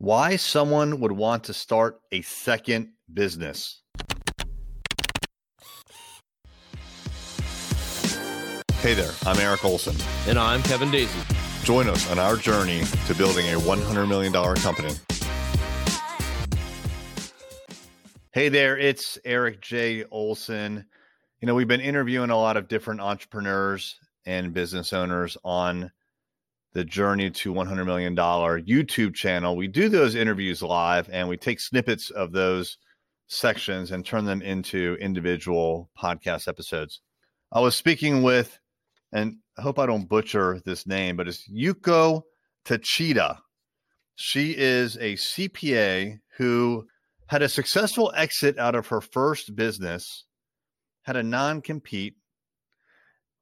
Why someone would want to start a second business. Hey there, I'm Eric Olson. And I'm Kevin Daisy. Join us on our journey to building a $100 million company. Hey there, it's Eric J. Olson. You know, we've been interviewing a lot of different entrepreneurs and business owners on the journey to $100 million YouTube channel. We do those interviews live and we take snippets of those sections and turn them into individual podcast episodes. I was speaking with, and I hope I don't butcher this name, but it's Yuko Tachida. She is a CPA who had a successful exit out of her first business, had a non compete,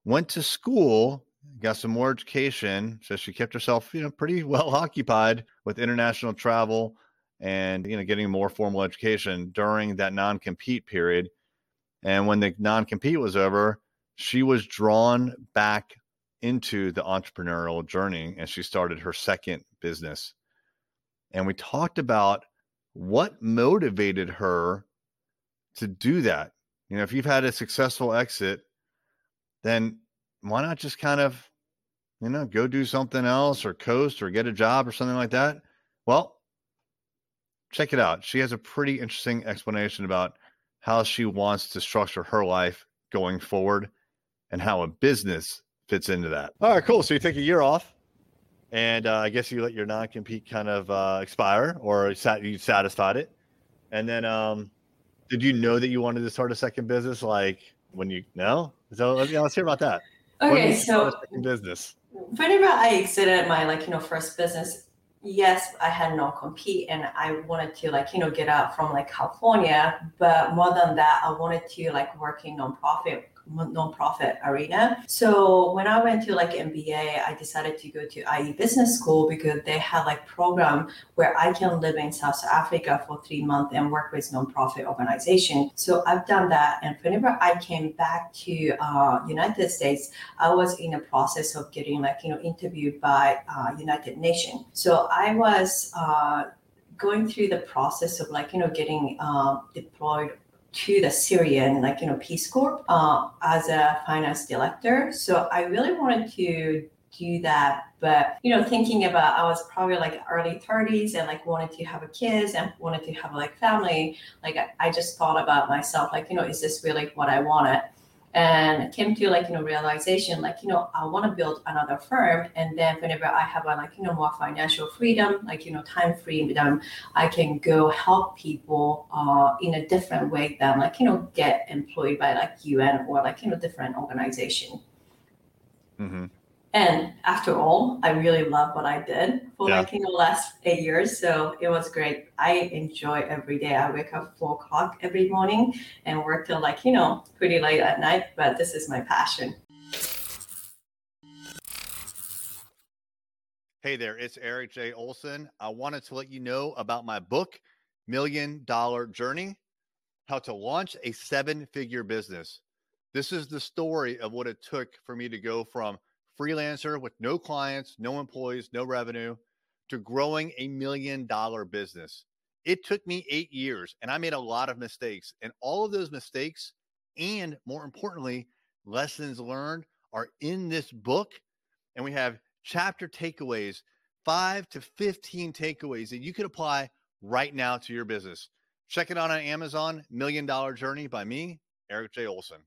went to school got some more education. So she kept herself, you know, pretty well occupied with international travel and, you know, getting more formal education during that non compete period. And when the non compete was over, she was drawn back into the entrepreneurial journey and she started her second business. And we talked about what motivated her to do that. You know, if you've had a successful exit, then why not just kind of, you know, go do something else or coast or get a job or something like that? Well, check it out. She has a pretty interesting explanation about how she wants to structure her life going forward and how a business fits into that. All right, cool. So you take a year off and uh, I guess you let your non compete kind of uh, expire or you satisfied it. And then, um, did you know that you wanted to start a second business? Like when you, no? So let's hear about that. Okay, so business. Whenever I exited my like you know first business, yes, I had no compete and I wanted to like you know get out from like California, but more than that, I wanted to like work in nonprofit nonprofit arena. So when I went to like MBA, I decided to go to IE Business School because they had like program where I can live in South Africa for three months and work with nonprofit organization. So I've done that, and whenever I came back to uh, United States, I was in the process of getting like you know interviewed by uh, United Nations. So I was. Uh, going through the process of like you know getting uh, deployed to the Syrian, like, you know, Peace Corps uh, as a finance director. So I really wanted to do that. But, you know, thinking about, I was probably like early 30s and like wanted to have a kids and wanted to have like family. Like I, I just thought about myself, like, you know, is this really what I wanted? And came to like you know realization like you know i want to build another firm and then whenever i have a like you know more financial freedom like you know time freedom i can go help people uh, in a different way than like you know get employed by like un or like you know different organization mm-hmm. And after all, I really love what I did for yeah. like you know last eight years. So it was great. I enjoy every day. I wake up four o'clock every morning and work till like you know pretty late at night. But this is my passion. Hey there, it's Eric J. Olson. I wanted to let you know about my book, Million Dollar Journey How to Launch a Seven Figure Business. This is the story of what it took for me to go from freelancer with no clients, no employees, no revenue to growing a million dollar business. It took me eight years and I made a lot of mistakes. And all of those mistakes, and more importantly, lessons learned are in this book. And we have chapter takeaways, five to 15 takeaways that you can apply right now to your business. Check it out on Amazon Million Dollar Journey by me, Eric J. Olson.